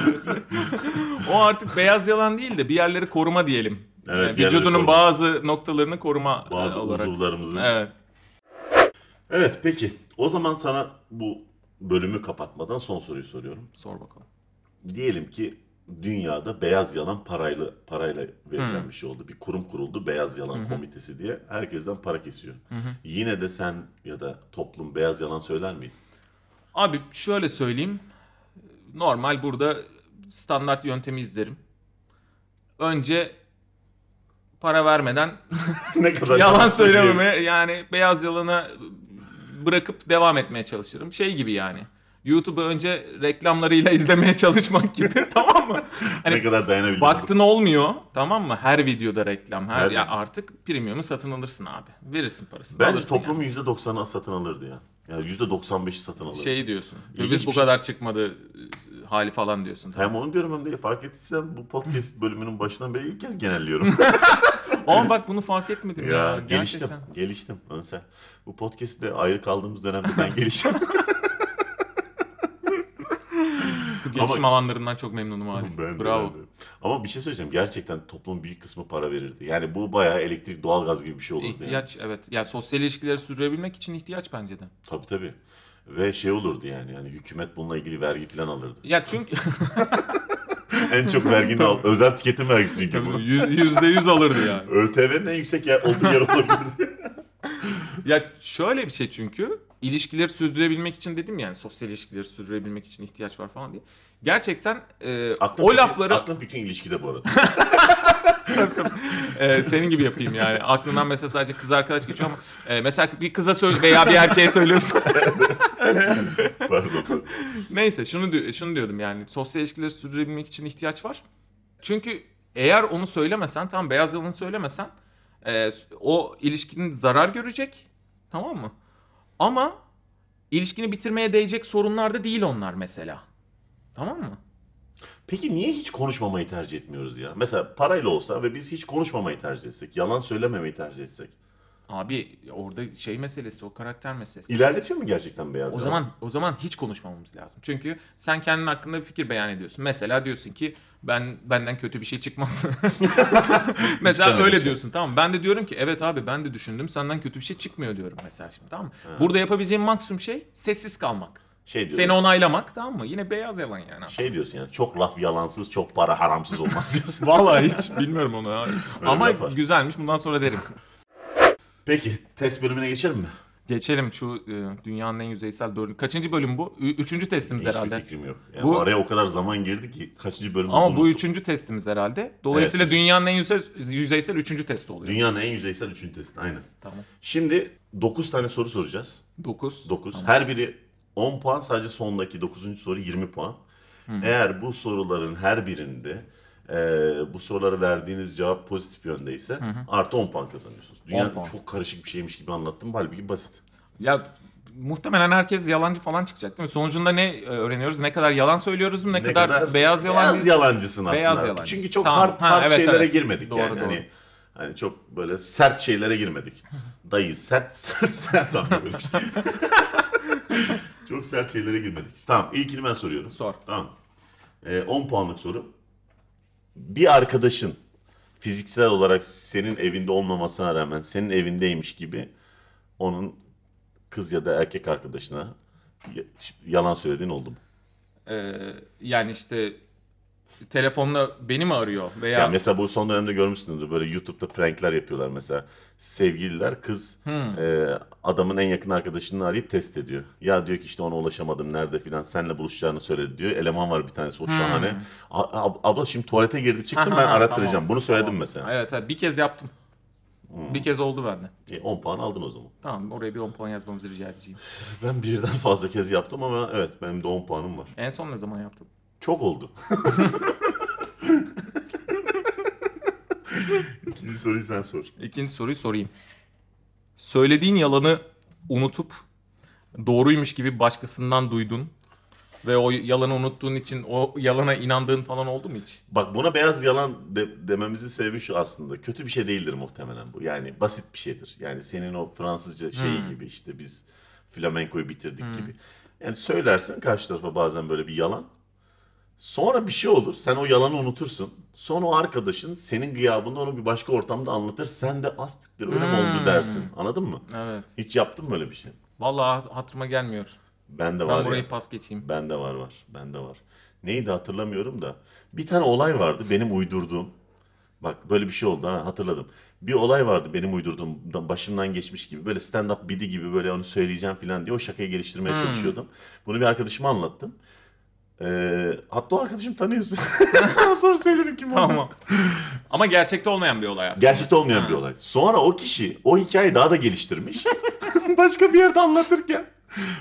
O artık beyaz yalan değil de bir yerleri koruma diyelim. Evet, Yani vücudunun koruma. bazı noktalarını koruma Bazı e, olarak. uzuvlarımızın. Evet. Evet peki. O zaman sana bu bölümü kapatmadan son soruyu soruyorum. Sor bakalım. Diyelim ki dünyada beyaz yalan parayla parayla verilen Hmm. bir şey oldu. Bir kurum kuruldu beyaz yalan komitesi diye. Herkesten para kesiyor. Yine de sen ya da toplum beyaz yalan söyler miydi? Abi şöyle söyleyeyim. Normal burada standart yöntemi izlerim. Önce para vermeden ne kadar yalan söylememe yani beyaz yalana bırakıp devam etmeye çalışırım. Şey gibi yani. YouTube'u önce reklamlarıyla izlemeye çalışmak gibi tamam mı? Hani ne kadar dayanabildim. baktın olmuyor tamam mı? Her videoda reklam. Her, Her- ya artık premium'u satın alırsın abi. Verirsin parasını. Bence toplumun %90'ı satın alırdı ya. Yani %95'i satın alırdı. yani. şey diyorsun. Biz bu şey. kadar çıkmadı e, hali falan diyorsun. Tamam. Hem onu diyorum hem de fark ettiysen bu podcast bölümünün başından beri ilk kez genelliyorum. Ama bak bunu fark etmedim ya. ya geliştim, Gerçekten. geliştim. Lan sen bu podcast'te ayrı kaldığımız dönemde ben geliştim. Gelişim alanlarından çok memnunum abi. Ben de, Bravo. ben de. Ama bir şey söyleyeceğim. Gerçekten toplumun büyük kısmı para verirdi. Yani bu bayağı elektrik, doğalgaz gibi bir şey olurdu. Yani. İhtiyaç evet. Yani sosyal ilişkileri sürdürebilmek için ihtiyaç bence de. Tabii tabii. Ve şey olurdu yani. Yani hükümet bununla ilgili vergi falan alırdı. Ya çünkü en çok vergini al. Özel tüketim vergisi çünkü bu. yüz- yüzde yüz alırdı yani. ÖTV'nin en yüksek yer, olduğu yer olabilirdi. Ya şöyle bir şey çünkü ilişkileri sürdürebilmek için dedim yani sosyal ilişkileri sürdürebilmek için ihtiyaç var falan diye. Gerçekten e, Aklın o fikrin- lafları Aklın fikrin ilişkide bu arada. e, senin gibi yapayım yani. Aklından mesela sadece kız arkadaş geçiyor ama e, mesela bir kıza söyle veya bir erkeğe söylüyorsun. Pardon. Neyse şunu şunu diyordum yani sosyal ilişkileri sürdürebilmek için ihtiyaç var. Çünkü eğer onu söylemesen tam beyaz yalanı söylemesen e, o ilişkinin zarar görecek tamam mı? Ama ilişkini bitirmeye değecek sorunlar da değil onlar mesela. Tamam mı? Peki niye hiç konuşmamayı tercih etmiyoruz ya? Mesela parayla olsa ve biz hiç konuşmamayı tercih etsek, yalan söylememeyi tercih etsek. Abi orada şey meselesi o karakter meselesi. İlerletiyor mu gerçekten beyaz O yalan? zaman o zaman hiç konuşmamamız lazım. Çünkü sen kendin hakkında bir fikir beyan ediyorsun. Mesela diyorsun ki ben benden kötü bir şey çıkmaz. mesela öyle şey. diyorsun tamam. mı? Ben de diyorum ki evet abi ben de düşündüm senden kötü bir şey çıkmıyor diyorum mesela şimdi tamam mı? Burada yapabileceğim maksimum şey sessiz kalmak. Şey diyorsun, Seni onaylamak tamam mı? Yine beyaz yalan yani. şey diyorsun yani çok laf yalansız, çok para haramsız olmaz diyorsun. Vallahi hiç bilmiyorum onu abi. Ama güzelmiş bundan sonra derim. Peki test bölümüne geçelim mi? Geçelim şu e, dünyanın en yüzeysel dördüncü. Kaçıncı bölüm bu? Ü- üçüncü testimiz Hiçbir herhalde. fikrim yok. Yani Bu- araya o kadar zaman girdi ki kaçıncı bölüm Ama bu üçüncü testimiz herhalde. Dolayısıyla dünyanın en yüze- yüzeysel üçüncü testi oluyor. Dünyanın en yüzeysel üçüncü testi. Aynen. Tamam. Şimdi 9 tane soru soracağız. 9. 9. Her biri 10 puan. Sadece sondaki 9. soru 20 puan. Eğer bu soruların her birinde e, bu sorulara verdiğiniz cevap pozitif yöndeyse artı 10 puan kazanıyorsunuz. Dünya 10 puan. çok karışık bir şeymiş gibi anlattım. Halbuki basit. Ya muhtemelen herkes yalancı falan çıkacak değil mi? Sonucunda ne e, öğreniyoruz? Ne kadar yalan söylüyoruz mu? Ne, kadar, beyaz yalan Beyaz yalancısın aslında. Beyaz yalancısın. Çünkü çok Tamam. hard, Ha, hard evet, şeylere evet. girmedik Doğru, yani. doğru. Hani, hani çok böyle sert şeylere girmedik. Dayı sert sert sert şey. çok sert şeylere girmedik. Tamam ilkini ben soruyorum. Sor. Tamam. Ee, 10 puanlık soru. Bir arkadaşın fiziksel olarak senin evinde olmamasına rağmen senin evindeymiş gibi onun kız ya da erkek arkadaşına yalan söylediğin oldu mu? Ee, yani işte telefonla beni mi arıyor veya Ya mesela bu son dönemde görmüşsünüzdür böyle YouTube'da prankler yapıyorlar mesela. Sevgililer kız e, adamın en yakın arkadaşını arayıp test ediyor. Ya diyor ki işte ona ulaşamadım nerede filan senle buluşacağını söyledi diyor. Eleman var bir tanesi o şahane. A- ab- abla şimdi tuvalete girdi çıksın ben arattıracağım. tamam. Bunu söyledim Tamam. mesela. Evet, evet bir kez yaptım. Bir kez oldu bende. E, 10 puan aldın o zaman. Tamam oraya bir 10 puan yazmanızı rica edeceğim. Ben birden fazla kez yaptım ama evet benim de 10 puanım var. En son ne zaman yaptın? Çok oldu. İkinci soruyu sen sor. İkinci soruyu sorayım. Söylediğin yalanı unutup doğruymuş gibi başkasından duydun ve o yalanı unuttuğun için o yalana inandığın falan oldu mu hiç? Bak buna beyaz yalan de- dememizin sebebi şu aslında. Kötü bir şey değildir muhtemelen bu. Yani basit bir şeydir. Yani senin o Fransızca şeyi gibi işte biz flamenkoyu bitirdik gibi. Yani söylersin karşı tarafa bazen böyle bir yalan. Sonra bir şey olur. Sen o yalanı unutursun. Sonra o arkadaşın senin gıyabında onu bir başka ortamda anlatır. Sen de astıktır öyle mi oldu dersin. Anladın mı? Evet. Hiç yaptın mı böyle bir şey? Vallahi hatırıma gelmiyor. Ben de Ben var ya. burayı pas geçeyim. Bende var var. Bende var. Neydi hatırlamıyorum da. Bir tane olay vardı benim uydurduğum. Bak böyle bir şey oldu ha hatırladım. Bir olay vardı benim uydurduğum da- başımdan geçmiş gibi. Böyle stand up bidi gibi böyle onu söyleyeceğim falan diye o şakayı geliştirmeye çalışıyordum. Bunu bir arkadaşıma anlattım. Ee, hatta o arkadaşım tanıyorsun. Sana sonra söylerim kim olduğunu. Tamam. Ama gerçekte olmayan bir olay aslında. Gerçekte olmayan Ha. bir olay. Sonra o kişi o hikayeyi daha da geliştirmiş. Başka bir yerde anlatırken.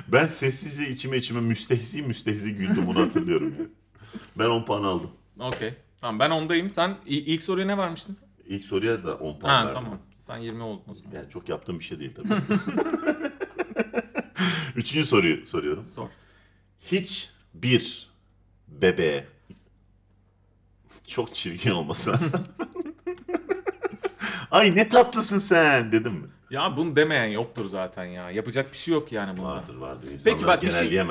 Ben sessizce içime içime müstehzi müstehzi güldüm bunu hatırlıyorum. ya. Ben 10 puan aldım. Okey. Tamam ben ondayım. Sen i- ilk soruya ne vermiştin sen? İlk soruya da 10 puan Ha verdim. tamam. Sen 20 oldun o zaman. Yani çok yaptığım bir şey değil tabii. Üçüncü soruyu soruyorum. Sor. Hiç bir bebeğe çok çirkin olmasa Ay ne tatlısın sen dedim mi? Ya bunu demeyen yoktur zaten ya. Yapacak bir şey yok yani bunda. Vardır vardır. İnsanlar Peki bak bir şey-.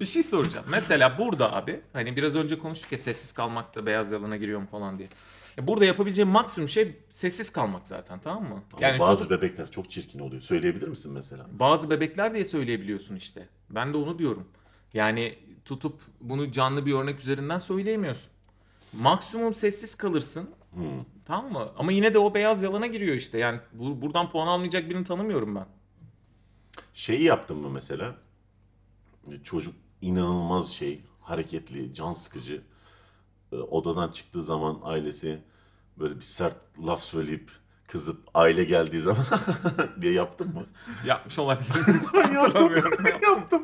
Bir şey soracağım. Mesela burada abi hani biraz önce konuştuk ya sessiz kalmakta beyaz yalana giriyorum falan diye. Ya burada yapabileceğim maksimum şey sessiz kalmak zaten tamam mı? Ama Yani bazı tutup- bebekler çok çirkin oluyor. Söyleyebilir misin mesela? bazı bebekler diye söyleyebiliyorsun işte. Ben de onu diyorum. Yani tutup bunu canlı bir örnek üzerinden söyleyemiyorsun. Maksimum sessiz kalırsın. Tamam mı? Ama yine de o beyaz yalana giriyor işte. Yani bu, buradan puan almayacak birini tanımıyorum ben. Şeyi yaptın mı mesela? Çocuk inanılmaz şey, hareketli, can sıkıcı. Ee, Odadan çıktığı zaman ailesi böyle bir sert laf söyleyip kızıp aile geldiği zaman diye yaptın mı? Yapmış olabilirim. Hatırlamıyorum. yaptım.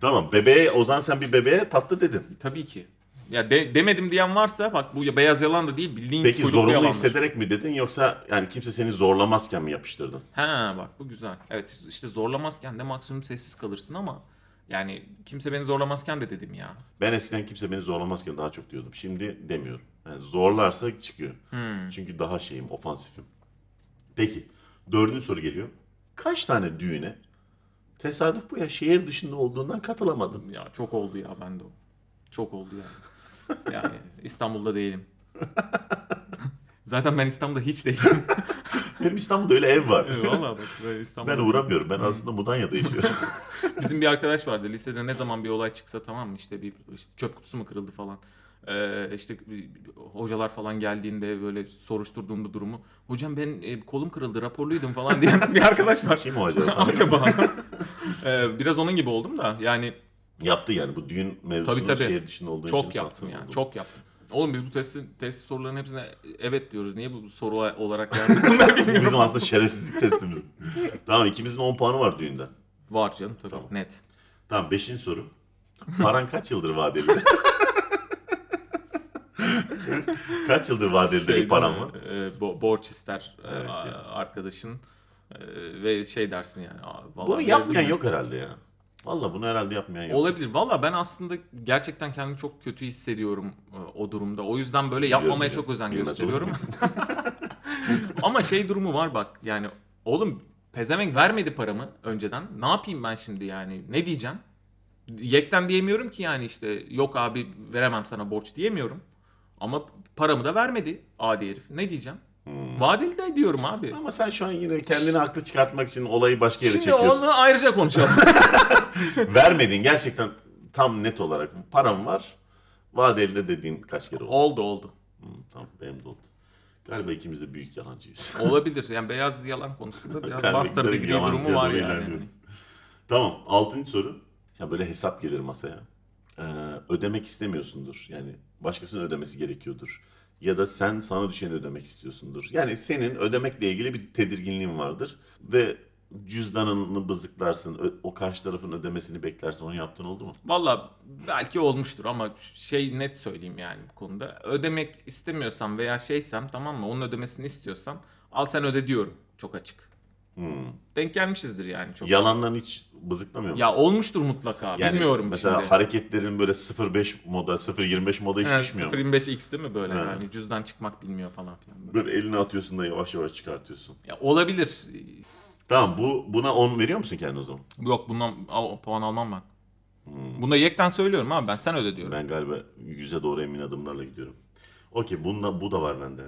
Tamam bebeğe o zaman sen bir bebeğe tatlı dedin. Tabii ki. Ya de- demedim diyen varsa bak bu ya beyaz yalan da değil bildiğin Peki kuyruklu zorunlu yalandır. hissederek mi dedin yoksa yani kimse seni zorlamazken mi yapıştırdın? Ha bak bu güzel. Evet işte zorlamazken de maksimum sessiz kalırsın ama yani kimse beni zorlamazken de dedim ya. Ben eskiden kimse beni zorlamazken daha çok diyordum. Şimdi demiyorum. Yani zorlarsa çıkıyor. Hmm. Çünkü daha şeyim, ofansifim. Peki, dördüncü soru geliyor. Kaç tane düğüne tesadüf bu ya şehir dışında olduğundan katılamadın? Ya çok oldu ya bende o. Çok oldu yani. Yani İstanbul'da değilim. Zaten ben İstanbul'da hiç değilim. Benim İstanbul'da öyle ev var. Valla bak ben İstanbul'da. Ben uğramıyorum. Ben aslında Mudanya'da yaşıyorum. Bizim bir arkadaş vardı lisede ne zaman bir olay çıksa tamam mı işte bir işte çöp kutusu mu kırıldı falan. Ee, işte hocalar falan geldiğinde böyle soruşturduğunda durumu. Hocam ben e, kolum kırıldı raporluydum falan diyen bir arkadaş var. Kim o acaba? Acaba. Ee, biraz onun gibi oldum da yani Yaptı yani bu düğün mevzusunun Tabii, tabii. şehir dışında olduğu çok için yaptım sattığın yani oldu. çok yaptım. Oğlum biz bu testi, test soruların hepsine evet diyoruz. Niye bu soru olarak yazdık bilmiyorum. bizim aslında şerefsizlik testimiz. tamam ikimizin 10 puanı var düğünden. Var canım tabii net. Tamam beşinci soru. Paran kaç yıldır vadeli? kaç yıldır vadeli Şey bir param var? mi? Ee, bo- borç ister e, Evet a- ya. arkadaşın e, ve şey dersin yani. "Aa, vallahi Bunu verebilirim." yapmayan yok herhalde ya. Valla bunu herhalde yapmayan yok. Olabilir. Valla ben aslında gerçekten kendimi çok kötü hissediyorum e, o durumda. O yüzden böyle yapmamaya biliyorum. çok özen gösteriyorum. Ama şey durumu var bak yani oğlum pezevenk vermedi paramı önceden. Ne yapayım ben şimdi yani? Ne diyeceğim? Yekten diyemiyorum ki yani işte yok abi veremem sana borç diyemiyorum. Ama paramı da vermedi adi herif. Ne diyeceğim? Hmm. Vadeli de diyorum abi. Ama sen şu an yine kendini haklı çıkartmak için olayı başka yere Şimdi çekiyorsun. onu ayrıca konuşalım. Vermedin gerçekten tam net olarak param var. Vadeli de dediğin kaç kere oldu? oldu oldu. Hı, tamam benim de oldu. Galiba ikimiz de büyük yalancıyız. Olabilir. Yani beyaz yalan konusunda biraz giderek gibi durumu var yani. ilerliyoruz. Tamam altıncı soru. Ya böyle hesap gelir masaya. Ee, ödemek istemiyorsundur. Yani başkasının ödemesi gerekiyordur. Ya da sen sana düşeni ödemek istiyorsundur. Yani senin ödemekle ilgili bir tedirginliğin vardır. Ve cüzdanını bızıklarsın. O karşı tarafın ödemesini beklersin. Onu yaptın oldu mu? Valla belki olmuştur ama şey net söyleyeyim yani bu konuda. Ödemek istemiyorsam veya şeysem tamam mı onun ödemesini istiyorsam al sen öde diyorum çok açık. Denk gelmişizdir yani çok. Ya, Yalandan hiç bızıklamıyor musun? olmuştur mutlaka Yani bilmiyorum mesela şimdi. hareketlerin böyle 0.5 moda, 0.25 moda hiç Evet, düşmüyor mu? 0.25x değil mi böyle Evet. yani cüzdan çıkmak bilmiyor falan filan. Böyle elini atıyorsun da yavaş yavaş çıkartıyorsun. Ya olabilir. Tamam bu buna 10 veriyor musun kendine o zaman? Yok bundan al- puan almam ben. Bunda yekten söylüyorum abi ben sen öde diyorum. Ben galiba yüze doğru emin adımlarla gidiyorum. Okey bunda bu da var bende.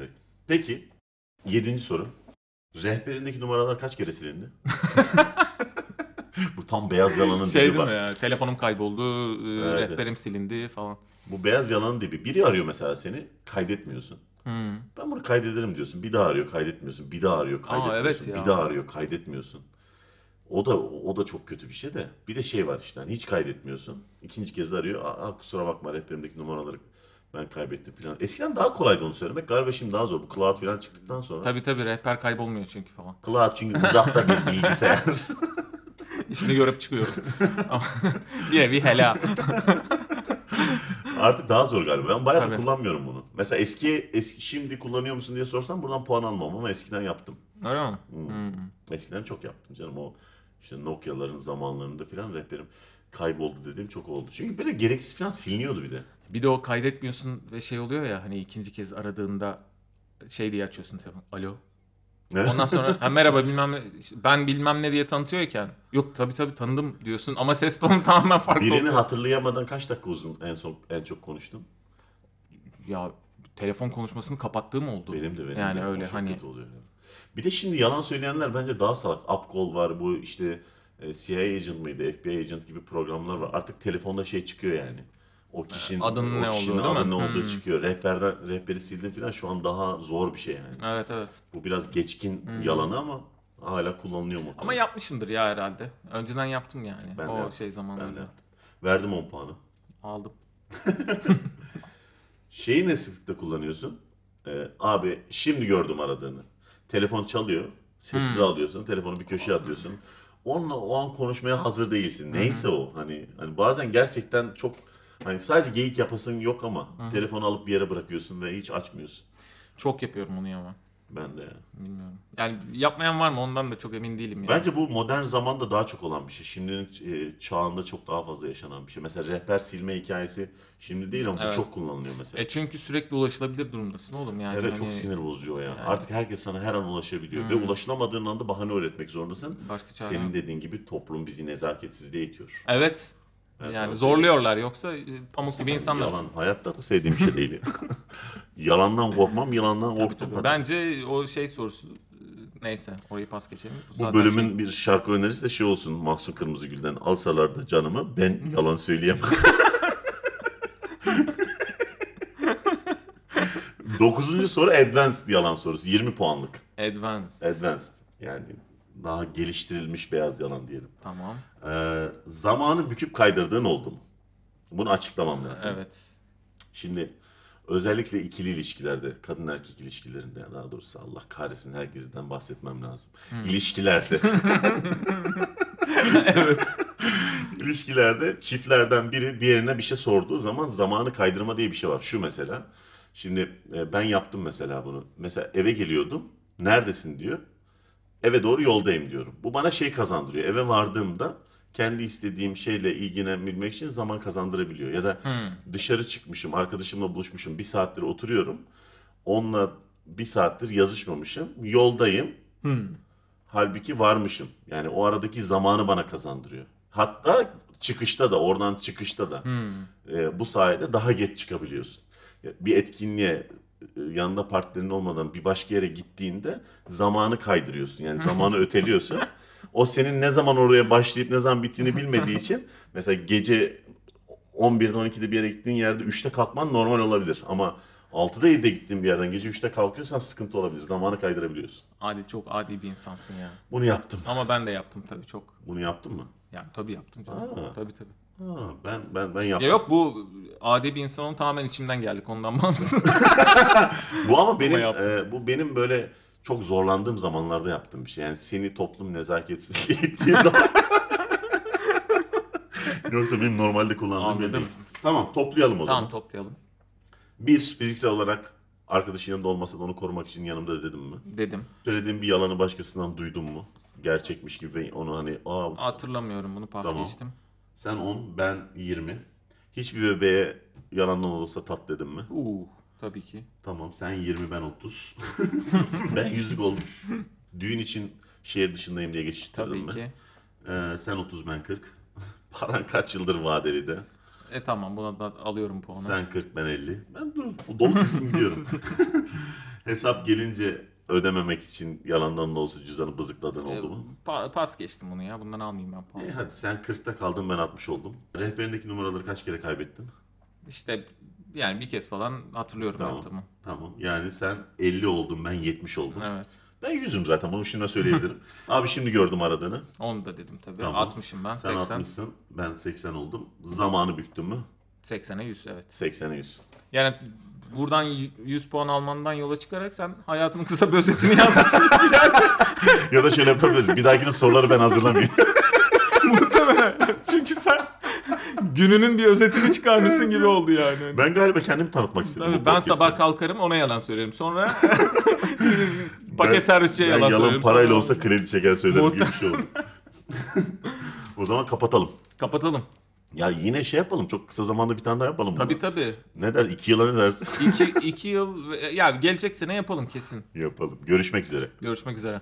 Peki yedinci soru. Rehberindeki numaralar kaç kere silindi? bu tam beyaz yalanın Şey dibi değil mi ya telefonum kayboldu, e, Evet. rehberim silindi falan. Bu beyaz yalanın dibi. Biri arıyor mesela seni kaydetmiyorsun. Hmm. Ben bunu kaydederim diyorsun. Bir daha arıyor kaydetmiyorsun. Bir daha arıyor kaydetmiyorsun. evet ya. Bir daha arıyor kaydetmiyorsun. O da o da çok kötü bir şey de. Bir de şey var işte hani hiç kaydetmiyorsun. İkinci kez arıyor. Aa kusura bakma rehberimdeki numaraları ben kaybettim falan. Eskiden daha kolaydı onu söylemek. Galiba şimdi daha zor. Bu cloud falan çıktıktan sonra. Tabii tabii rehber kaybolmuyor çünkü falan. Cloud çünkü uzakta bir bilgisayar. İşini görüp çıkıyoruz. Ama bir helal. Artık daha zor galiba. Ben bayağı da Tabii. kullanmıyorum bunu. Mesela eski, eski şimdi kullanıyor musun diye sorsam buradan puan almam ama eskiden yaptım. Öyle mi? Eskiden çok yaptım canım. O işte Nokia'ların zamanlarında falan rehberim kayboldu dediğim çok oldu. Çünkü böyle gereksiz falan siliniyordu bir de. Bir de o kaydetmiyorsun ve şey oluyor ya hani ikinci kez aradığında şey diye açıyorsun telefon. Alo. Ondan sonra ha, merhaba bilmem ne ben bilmem ne diye tanıtıyorken yok tabii tabii tanıdım diyorsun ama ses tonu tamamen farklı Birini oluyor. hatırlayamadan kaç dakika uzun en son en çok konuştun? Ya telefon konuşmasını kapattığım oldu. Benim de benim Yani de. Öyle hani oluyor. Bir de şimdi yalan söyleyenler bence daha salak. Upcall var bu işte e, CIA agent mıydı, FBI agent gibi programlar var. Artık telefonda şey çıkıyor yani. O kişinin adının o ne kişinin olduğu, değil adı mi? ne olduğu çıkıyor. Rehberden rehberi sildin falan şu an daha zor bir şey yani. Evet evet. Bu biraz geçkin yalanı ama hala kullanılıyor mu? Ama yapmışımdır ya herhalde. Önceden yaptım yani. Ben o yaptım. şey zamanlarında. Verdim 10 puanı. Aldım. Şeyi ne sıklıkla kullanıyorsun? Ee, abi şimdi gördüm aradığını. Telefon çalıyor. Sessiz alıyorsun. Telefonu bir köşeye atıyorsun. Onunla o an konuşmaya hazır değilsin. Neyse o. Hani hani bazen gerçekten çok hani sadece geyik yapasın yok ama telefonu alıp bir yere bırakıyorsun ve hiç açmıyorsun. Çok yapıyorum onu ya ama. Ben de. Bilmiyorum. Yani yapmayan var mı ondan da çok emin değilim yani. Bence bu modern zamanda daha çok olan bir şey. Şimdinin e, çağında çok daha fazla yaşanan bir şey. Mesela rehber silme hikayesi şimdi değil ama bu Evet. çok kullanılıyor mesela. E çünkü sürekli ulaşılabilir durumdasın oğlum yani. Evet hani çok sinir bozucu o ya. Artık herkes sana her an ulaşabiliyor. Ve ulaşılamadığın anda bahane üretmek zorundasın. Başka çare Senin dediğin gibi toplum bizi nezaketsizliğe itiyor. Evet. Yani zorluyorlar yoksa e, pamuk gibi insanlarız. Yalan hayatta da sevdiğim şey değil. Yalandan korkmam, yalandan korktum. Tabii. Bence o şey sorusu neyse orayı pas geçelim. Bu zaten bölümün şey- bir şarkı önerisi de şey olsun. Mahsun Kırmızıgül'den alsalar da canımı ben yalan söyleyemem. Dokuzuncu soru advanced yalan sorusu. 20 puanlık. Advanced. Advanced. Yani daha geliştirilmiş beyaz yalan diyelim. Tamam. Ee, zamanı büküp kaydırdığın oldu mu? Bunu açıklamam lazım. Evet. Şimdi özellikle ikili ilişkilerde, kadın erkek ilişkilerinde daha doğrusu Allah kahretsin herkesten bahsetmem lazım. İlişkilerde. evet. İlişkilerde çiftlerden biri diğerine bir şey sorduğu zaman zamanı kaydırma diye bir şey var. Şu mesela. Şimdi e, ben yaptım mesela bunu. Mesela eve geliyordum. Neredesin diyor. Eve doğru yoldayım diyorum. Bu bana şey kazandırıyor. Eve vardığımda kendi istediğim şeyle ilgilenebilmek için zaman kazandırabiliyor. Ya da dışarı çıkmışım, arkadaşımla buluşmuşum, bir saattir oturuyorum. Onunla bir saattir yazışmamışım. Yoldayım. Halbuki varmışım. Yani o aradaki zamanı bana kazandırıyor. Hatta çıkışta da, oradan çıkışta da e, bu sayede daha geç çıkabiliyorsun. Bir etkinliğe yanında partnerin olmadan bir başka yere gittiğinde zamanı kaydırıyorsun. Yani zamanı öteliyorsun. O senin ne zaman oraya başlayıp ne zaman bittiğini bilmediği için mesela gece 11'de 12'de bir yere gittiğin yerde 3'te kalkman normal olabilir. Ama 6'da 7'de gittiğin bir yerden gece 3'te kalkıyorsan sıkıntı olabilir. Zamanı kaydırabiliyorsun. Adil çok adi bir insansın ya. Bunu yaptım. Ama ben de yaptım tabii çok. Bunu yaptın mı? Yani tabii yaptım canım. Aa. Tabii tabii. Ha, ben ben ben yaptım. Ya yok bu adi bir insan onun tamamen içimden geldik ondan bağımsız. Bu ama benim e, bu benim böyle çok zorlandığım zamanlarda yaptığım bir şey. Yani seni toplum nezaketsizliğe ittiği zaman. Yoksa benim normalde kullandığım bir değil. Tamam toplayalım o zaman. tamam toplayalım. Bir fiziksel olarak arkadaşın yanında olmasa da onu korumak için yanımda dedim mi? Dedim. Söylediğim bir yalanı başkasından duydun mu? Gerçekmiş gibi ve onu hani aa Hatırlamıyorum bunu pas Tamam. geçtim. Sen 10 ben 20. Hiçbir bebeğe yalandan olursa tat dedim mi? Uuu tabii ki. Tamam sen 20 ben 30. ben yüzük oldum. Düğün için şehir dışındayım diye geçiştirdim Tabii mi? ki. Ee, sen 30 ben 40. Paran kaç yıldır vadeli de. E tamam buna da alıyorum puanı. Sen 40 ben 50. Ben dur, dolu düzgün gidiyorum. Hesap gelince ödememek için yalandan da olsa cüzdanı bızıkladın E, oldu mu? pa- pas geçtim bunu ya. Bundan almayayım ben puanı. E hadi sen 40'ta kaldın ben 60 oldum. Rehberindeki numaraları kaç kere kaybettin? İşte yani bir kez falan hatırlıyorum Tamam. yaptığımı. Tamam. Yani sen 50 oldun ben 70 oldum. Evet. Ben yüzüm zaten bunu şimdi söyleyebilirim. Abi şimdi gördüm aradığını. Onu da dedim tabii. Tamam. 60'ım ben. Sen 80. 60'sın ben 80 oldum. Zamanı büktüm mü? 80'e 100 evet. 80'e 100. Yani buradan y- 100 puan almandan yola çıkarak sen hayatının kısa bir özetini yazmışsın. ya da şöyle yapabiliriz. Bir dahakine soruları ben hazırlamayayım. Muhtemelen. Çünkü sen gününün bir özetini çıkarmışsın gibi oldu yani. ben galiba kendimi tanıtmak istedim. Tabii ben sabah kalkarım ona yalan söylerim. Sonra paket Ben- servisçiye yalan, yalan söylerim. parayla Sonra- olsa kredi çeker söylerim gibi bir şey oldu. o zaman kapatalım. Kapatalım. Ya yine şey yapalım. Çok kısa zamanda bir tane daha yapalım. Tabii bunu. tabii. Ne der? İki yıla ne dersin? İki, iki yıl ya gelecek sene yapalım kesin. yapalım. Görüşmek üzere. Görüşmek üzere.